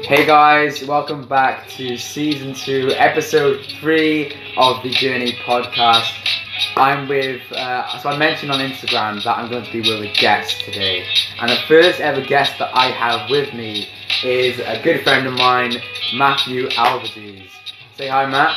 Hey guys, welcome back to season two, episode three of the Journey podcast. I'm with, uh, so I mentioned on Instagram that I'm going to be with a guest today, and the first ever guest that I have with me is a good friend of mine, Matthew Alvarez. Say hi, Matt.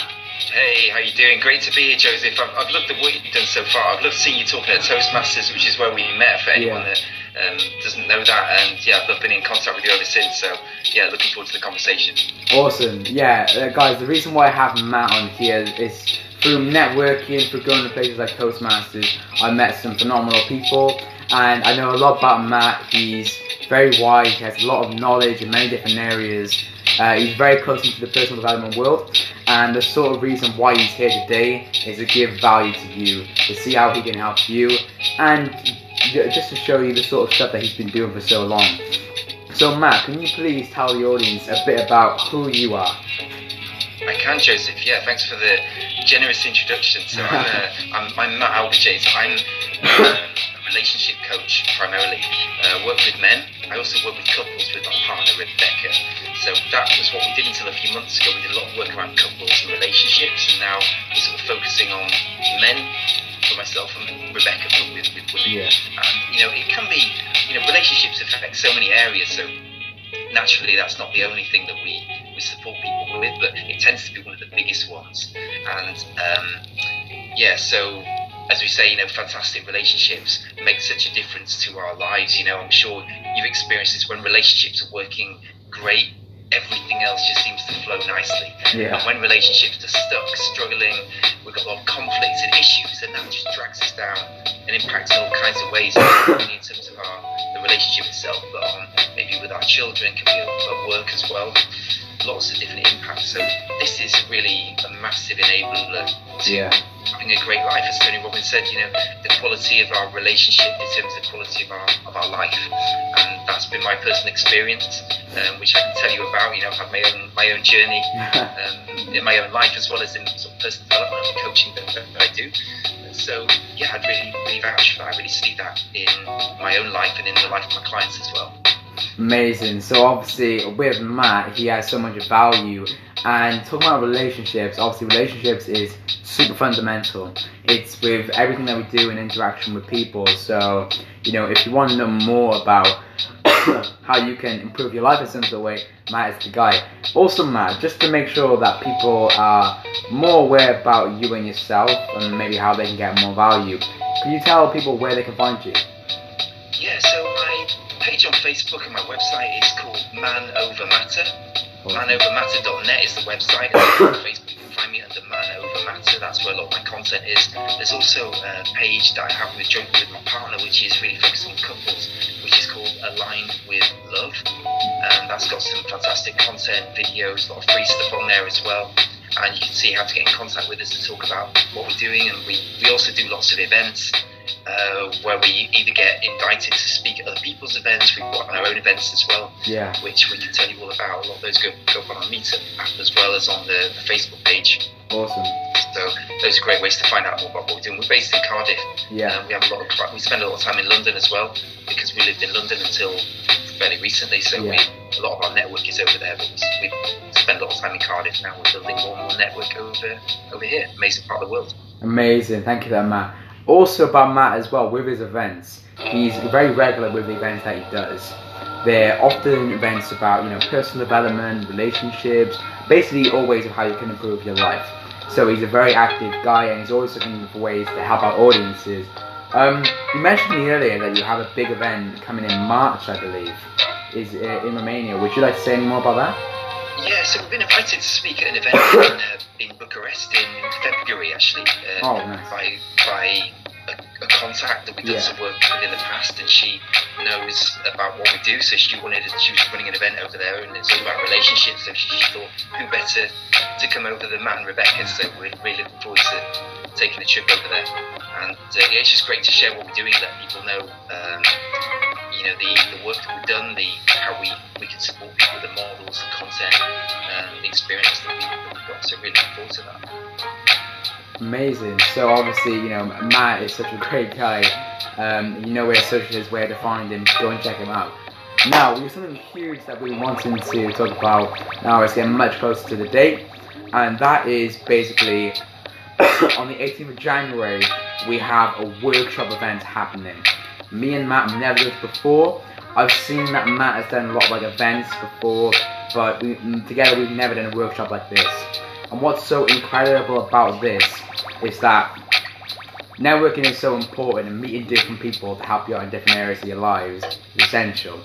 Hey, how you doing? Great to be here, Joseph. I've, I've loved the work you've done so far. I've loved seeing you talking at Toastmasters, which is where we met. For anyone Yeah. that um, doesn't know that, and yeah, I've been in contact with you ever since. So yeah, looking forward to the conversation. Awesome. Yeah, uh, guys, the reason why I have Matt on here is through networking, through going to places like Toastmasters, I met some phenomenal people, and I know a lot about Matt. He's very wise. he has a lot of knowledge in many different areas. Uh, he's very close into the personal development world, and the sort of reason why he's here today is to give value to you, to see how he can help you, and just to show you the sort of stuff that he's been doing for so long. So, Matt, can you please tell the audience a bit about who you are? I can, Joseph. Yeah, thanks for the generous introduction. So I'm, uh, I'm, I'm Matt. I'm uh, a relationship coach primarily. Uh, work with men. I also work with couples with my partner Rebecca. So that was what we did until a few months ago. We did a lot of work around couples and relationships, and now we're sort of focusing on men for myself and Rebecca with, with women. Yeah. And you know, it can be, you know, relationships affect so many areas. So naturally, that's not the only thing that we, we support people with, but it tends to be one of the biggest ones. And um, yeah, so as we say, you know, fantastic relationships make such a difference to our lives. You know, I'm sure you've experienced this when relationships are working great. Everything else just seems to flow nicely. Yeah. And when relationships are stuck, struggling, we've got a lot of conflicts and issues, and that just drags us down and impacts in all kinds of ways, in terms of our the relationship itself, but on maybe with our children, can be at work as well. Lots of different impacts. So this is really a massive enabler to Yeah. having a great life, as Tony Robbins said. You know, the quality of our relationship determines the quality of our of our life, and that's been my personal experience, um, which I can tell you about. You know, I've had my own my own journey um, in my own life as well as in sort of personal development and coaching that, that I do. So, yeah, I'd really, really vouch for that. I really see that in my own life and in the life of my clients as well. Amazing. So obviously with Matt, he has so much value. And talking about relationships, obviously relationships is super fundamental. It's with everything that we do in interaction with people. So, you know, if you want to know more about how you can improve your life in some sort of way, Matt is the guy. Also, Matt, just to make sure that people are more aware about you and yourself and maybe how they can get more value, can you tell people where they can find you? Facebook and my website is called Man Over Matter. manovermatter.net is the website. And Facebook, you can find me under Man Over Matter. That's where a lot of my content is. There's also a page that I have with jointly with my partner, which is really focused on couples, which is called Aligned with Love. And that's got some fantastic content, videos, a lot of free stuff on there as well. And you can see how to get in contact with us to talk about what we're doing. And we, we also do lots of events uh, where we either get invited to speak at other people's events, we put on our own events as well Yeah. which we can tell you all about. A lot of those go, go up on our Meetup app as well as on the, the Facebook page. Awesome. So those are great ways to find out more about what we're doing. We're based in Cardiff. Yeah. Um, we have a lot of we spend a lot of time in London as well because we lived in London until fairly recently. So Yeah. we, a lot of our network is over there, but we, we spend a lot of time in Cardiff now. We're building more and more network over over here. Amazing part of the world. Amazing, thank you that, Matt. Also about Matt as well with his events, he's very regular with the events that he does. They're often events about you know personal development, relationships, basically always of how you can improve your life. So he's a very active guy, and he's always looking for ways to help our audiences. Um, you mentioned me earlier that you have a big event coming in March, I believe, is uh, in Romania. Would you like to say any more about that? Yeah, so we've been invited to speak at an event in, uh, in Bucharest in February, actually, uh, Oh, nice. by by a, a contact that we've done Yeah. some work with in the past, and she knows about what we do. So she wanted, she was running an event over there, and it's all about relationships. So she, she thought, who better to come over than Matt and Rebecca? So we're really looking forward to taking a trip over there. And uh, yeah, it's just great to share what we're doing, let people know. Um, you know the, the work that we've done, the how we, we can support people, with the models, the content, and the experience that, we, that we've got. So really looking forward to that. Amazing. So obviously, you know, Matt is such a great guy. Um, you know where social is, where to find him. Go and check him out. Now, we have something huge that we wanted to talk about now it's getting much closer to the date, and that is basically on the 18th of January, we have a workshop event happening. Me and Matt have never done this before. I've seen that Matt has done a lot of like events before, but we, mm, together we've never done a workshop like this. And what's so incredible about this is that networking is so important and meeting different people to help you out in different areas of your lives is essential.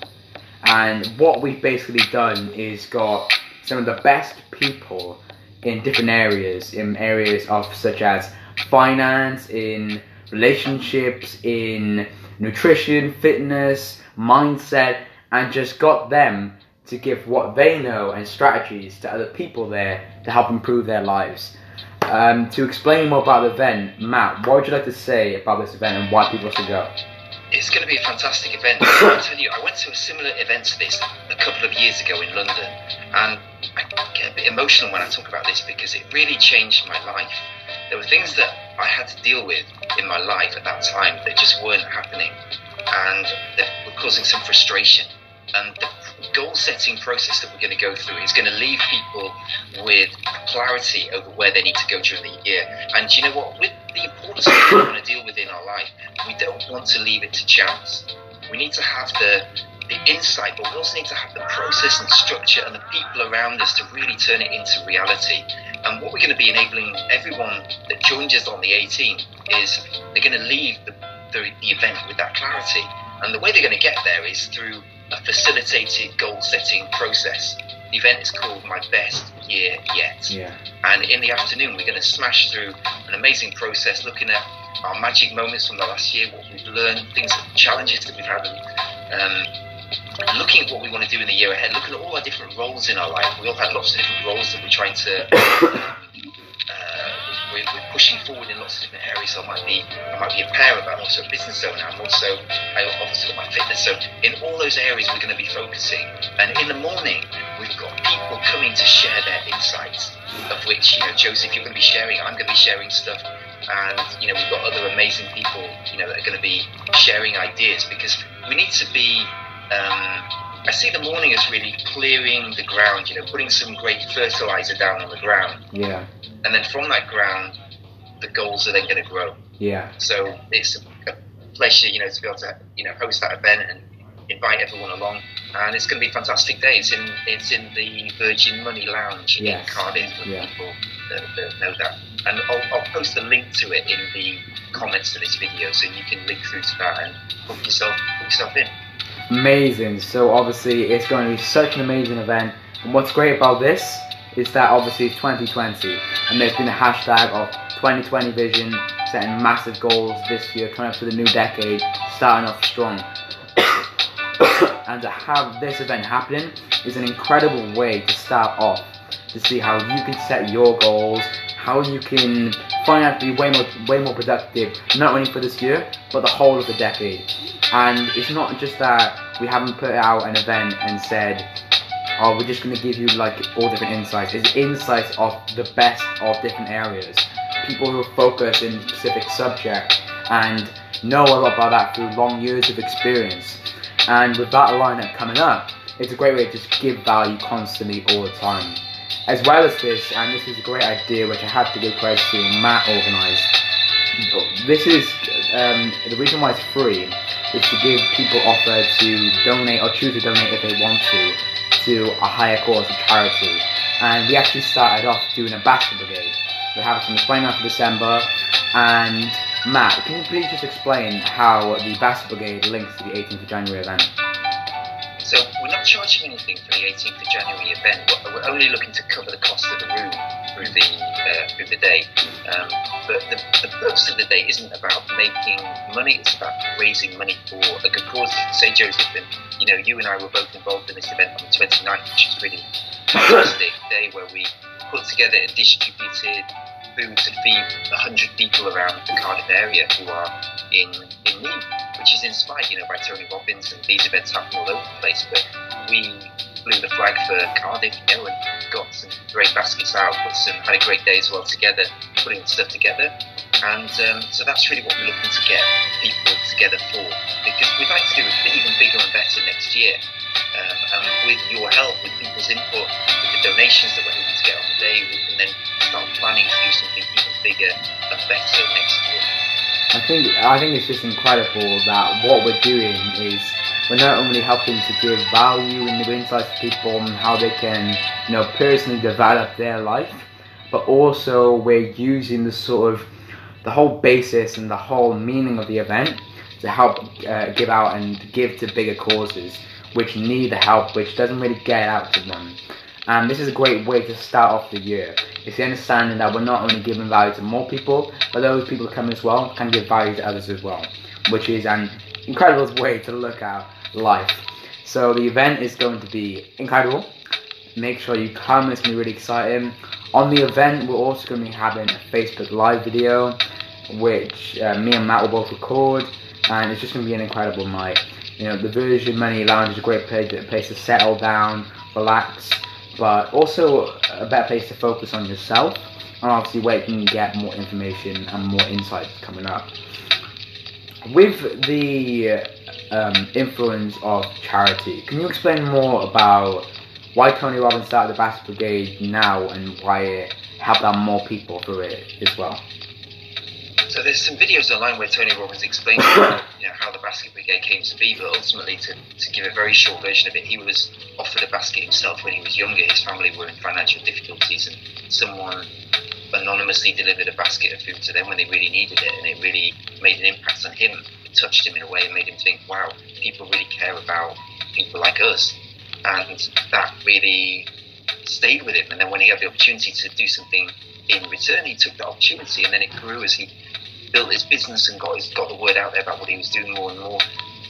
And what we've basically done is got some of the best people in different areas, in areas of such as finance, in relationships, in nutrition, fitness, mindset, and just got them to give what they know and strategies to other people there to help improve their lives. Um, to explain more about the event, Matt, what would you like to say about this event and why people should go? It's going to be a fantastic event. I'll tell you, I went to a similar event to this a couple of years ago in London, and I get a bit emotional when I talk about this because it really changed my life. There were things that I had to deal with in my life at that time that just weren't happening, and they were causing some frustration. And the goal setting process that we're going to go through is going to leave people with clarity over where they need to go during the year. And you know what? With the importance of what we want to deal with in our life, we don't want to leave it to chance. We need to have the the insight, but we also need to have the process and structure and the people around us to really turn it into reality. And what we're going to be enabling everyone that joins us on the 18th is they're going to leave the, the, the event with that clarity. And the way they're going to get there is through a facilitated goal setting process. The event is called My Best Year Yet. Yeah. And in the afternoon, we're going to smash through an amazing process looking at our magic moments from the last year, what we've learned, things, challenges that we've had, um, looking at what we want to do in the year ahead, looking at all our different roles in our life. We all have lots of different roles that we're trying to uh, we're, we're, pushing forward in lots of different areas. So I might be, I might be a parent, but I'm also a business owner. I'm also, I obviously got my fitness. So in all those areas, we're going to be focusing. And in the morning, we've got people coming to share their insights, of which you know, Joseph, you're going to be sharing. I'm going to be sharing stuff. And you know, we've got other amazing people, you know, that are going to be sharing ideas because we need to be. Um, I see the morning as really clearing the ground, you know, putting some great fertilizer down on the ground. Yeah. And then from that ground, the goals are then going to grow. Yeah. So it's a pleasure, you know, to be able to, you know, host that event and invite everyone along. And it's going to be a fantastic day. It's in it's in the Virgin Money Lounge yes. in Cardiff for yeah. people that, that, know that. And I'll, I'll post a link to it in the comments to this video, so you can link through to that and book yourself book yourself in amazing. So obviously it's going to be such an amazing event. And what's great about this is that obviously it's 2020 and there's been a hashtag of 2020 vision, setting massive goals this year, coming up to the new decade, starting off strong. and to have this event happening is an incredible way to start off to see how you can set your goals, how you can be way more way more productive, not only for this year, but the whole of the decade. And it's not just that we haven't put out an event and said, oh, we're just to give you like all different insights. It's insights of the best of different areas. People who are focused in specific subject and know a lot about that through long years of experience. And with that lineup coming up, it's a great way to just give value constantly all the time. As well as this, and this is a great idea which I have to give credit to Matt organised. This is um, the reason why it's free is to give people offer to donate or choose to donate if they want to to a higher cause of charity. And we actually started off doing a basket brigade. We have it on the 29th of December. And Matt, can you please just explain how the basket brigade links to the 18th of January event? So we're not charging anything for the 18th of January event. We're only looking to cover the cost of the room through the uh, through the day. Um, but the, the purpose of the day isn't about making money. It's about raising money for a good cause. Say Joseph, and you know, you and I were both involved in this event on the 29th, which is really fantastic day where we put together and distributed food to feed 100 people around the Cardiff area who are in in need which is inspired, you know, by Tony Robbins, and these events happen all over the place. But we flew the flag for Cardiff, you know, and got some great baskets out, some had a great day as well together, putting stuff together. And um, so that's really what we're looking to get people together for, because we'd like to do it even bigger and better next year. Um, and with your help, with people's input, with the donations that we're able to get on the day, we can then start planning to do something even bigger and better next year. I think I think it's just incredible that what we're doing is we're not only helping to give value and new insights to people on how they can, you know, personally develop their life, but also we're using the sort of the whole basis and the whole meaning of the event to help uh, give out and give to bigger causes which need the help, which doesn't really get out to them. And this is a great way to start off the year. It's the understanding that we're not only giving value to more people, but those people who come as well can give value to others as well, which is an incredible way to look at life. So the event is going to be incredible. Make sure you come, it's going to be really exciting. On the event, we're also going to be having a Facebook Live video, which uh, me and Matt will both record, and it's just going to be an incredible night. You know, the Virgin Money Lounge is a great place, place to settle down, relax, but also a better place to focus on yourself, and obviously where you can get more information and more insights coming up. With the um, influence of charity, can you explain more about why Tony Robbins started the Basket Brigade now and why it helped out more people through it as well? So there's some videos online where Tony Robbins explains you know, how the Basket Brigade came to be, but ultimately, to, to give a very short version of it, he was offered a basket himself when he was younger. His family were in financial difficulties, and someone anonymously delivered a basket of food to them when they really needed it, and it really made an impact on him. It touched him in a way and made him think, wow, people really care about people like us. And that really stayed with him. And then when he had the opportunity to do something in return, he took that opportunity, and then it grew as he built his business and got his, got the word out there about what he was doing more and more.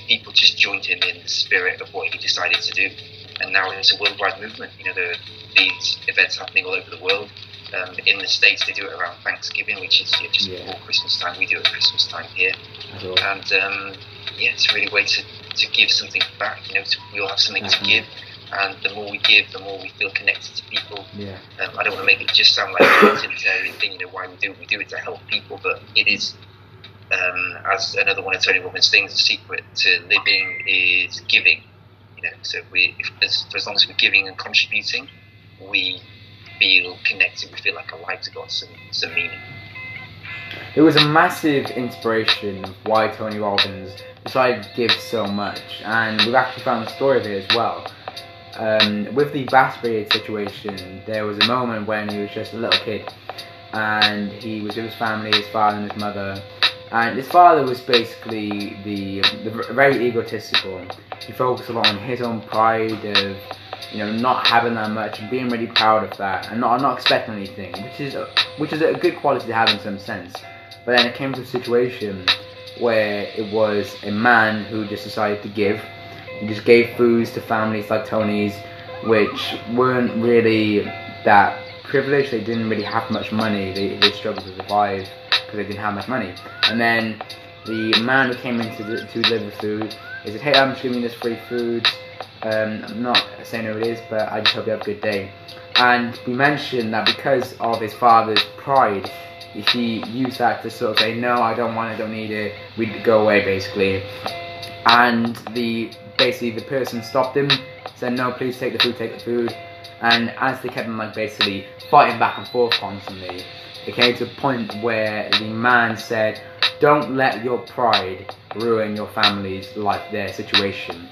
People just joined him in the spirit of what he decided to do, and now it's a worldwide movement. You know, there are these events happening all over the world. Um, in the states, they do it around Thanksgiving, which is just yeah. before Christmas time. We do it at Christmas time here, and um, yeah, it's a really way to, to give something back. You know, to, we all have something mm-hmm. to give and the more we give, the more we feel connected to people. Yeah. Um, I don't want to make it just sound like a utilitarian thing. You know why we do it? We do it to help people, but it is, um, as another one of Tony Robbins' things, the secret to living is giving. You know, so we, if, as, for as long as we're giving and contributing, we feel connected. We feel like alive to God, some some meaning. It was a massive inspiration why Tony Robbins decided to give so much, and we've actually found the story of it as well um, with the Basket situation, there was a moment when he was just a little kid, and he was with his family, his father and his mother, and his father was basically the, the very egotistical. He focused a lot on his own pride of you know not having that much and being really proud of that and not not expecting anything, which is a, which is a good quality to have in some sense. But then it came to a situation where it was a man who just decided to give he just gave foods to families like Tony's, which weren't really that privileged. They didn't really have much money. They, they struggled to survive because they didn't have much money. And then the man who came in to, to deliver food, he said, hey, I'm just giving this free food. Um, I'm not saying who it is, but I just hope you have a good day. And we mentioned that because of his father's pride, he used that to sort of say, no, I don't want it, don't need it, we'd go away basically. And the basically the person stopped him, said no, please take the food, take the food. And as they kept him like basically fighting back and forth constantly, it came to a point where the man said, "Don't let your pride ruin your family's life, their situation."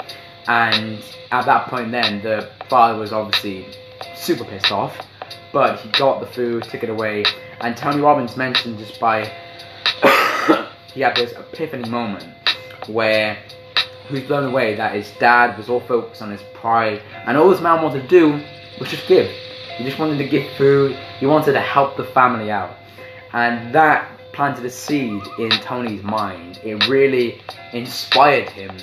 And at that point, then the father was obviously super pissed off, but he got the food, took it away, and Tony Robbins mentioned just by he had this epiphany moment where he was blown away that his dad was all focused on his pride, and all this man wanted to do was just give. He just wanted to give food. He wanted to help the family out, and that planted a seed in Tony's mind. It really inspired him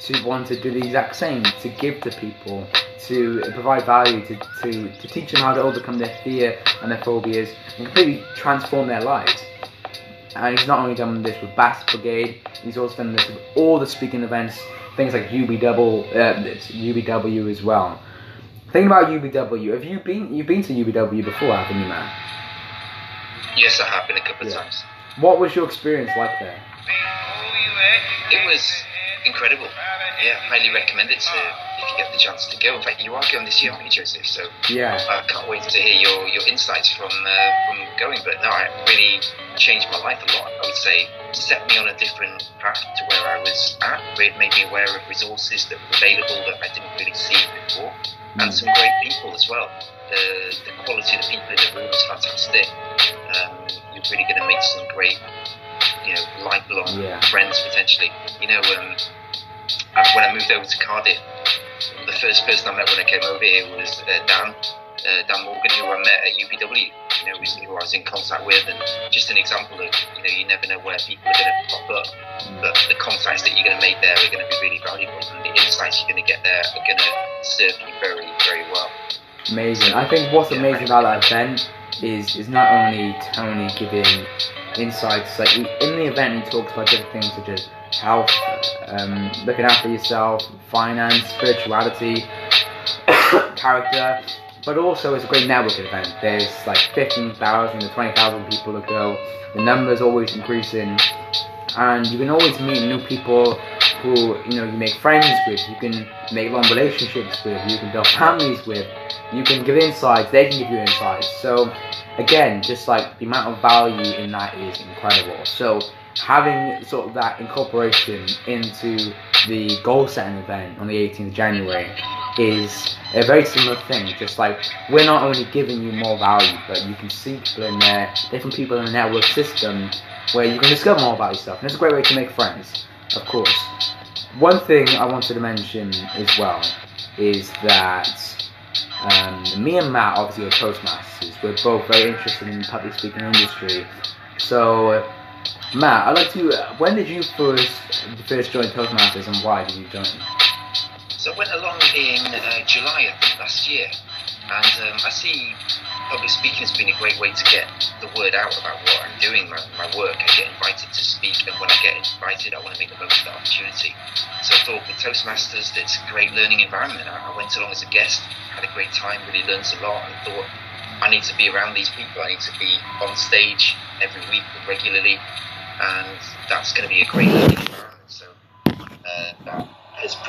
to want to do the exact same, to give to people, to provide value, to, to, to teach them how to overcome their fear and their phobias, and completely transform their lives. And he's not only done this with Basket Brigade, he's also done this with all the speaking events, things like UPW, uh, UPW as well. Think about UPW, have you been you've been to UPW before, haven't you, man? Yes, I have been a couple of times. What was your experience like there? It was incredible. Yeah, highly recommend it to, if you get the chance to go. In fact, you are going this year, aren't you, Joseph? So yeah, I can't wait to hear your, your insights from uh, from going. But no, it really changed my life a lot. I would say set me on a different path to where I was at. It made me aware of resources that were available that I didn't really see before, and some great people as well. The, the quality of the people in the room is fantastic. Um, you're really going to meet some great you know, lifelong Yeah. friends potentially. Know, um, when I moved over to Cardiff, the first person I met when I came over here was uh, Dan, uh, Dan Morgan, who I met at UPW. You know, who I was in contact with, and just an example of you know, you never know where people are going to pop up, but the contacts that you're going to make there are going to be really valuable, and the insights you're going to get there are going to serve you very, very well. amazing. I think what's amazing about that event is is not only Tony giving insights. Like in the event, he talks about different things such as health, um, looking after yourself, finance, spirituality, character. But also, it's a great networking event. There's like 15,000 to 20,000 people that go. The numbers always increasing, and you can always meet new people who you know you make friends with. You can make long relationships with. You can build families with. You can give insights. They can give you insights. So again, just like the amount of value in that is incredible. So having sort of that incorporation into the goal setting event on the 18th of January is a very similar thing. Just like we're not only giving you more value, but you can see people in there, different people in the network system, where you can discover more about yourself. And it's a great way to make friends, of course. One thing I wanted to mention as well is that um, me and Matt obviously are Toastmasters. We're both very interested in the public speaking industry. So, Matt, I'd like to. When did you first first join Toastmasters, and why did you join? So I went along in uh, July, last year, and um, I see public speaking has been a great way to get the word out about what I'm doing, my, my work. I get invited to speak, and when I get invited, I want to make the most of the opportunity. So I thought with Toastmasters, it's a great learning environment. I, I went along as a guest, had a great time, really learned a lot, and thought I need to be around these people. I need to be on stage every week regularly, and that's going to be a great learning environment. So uh, that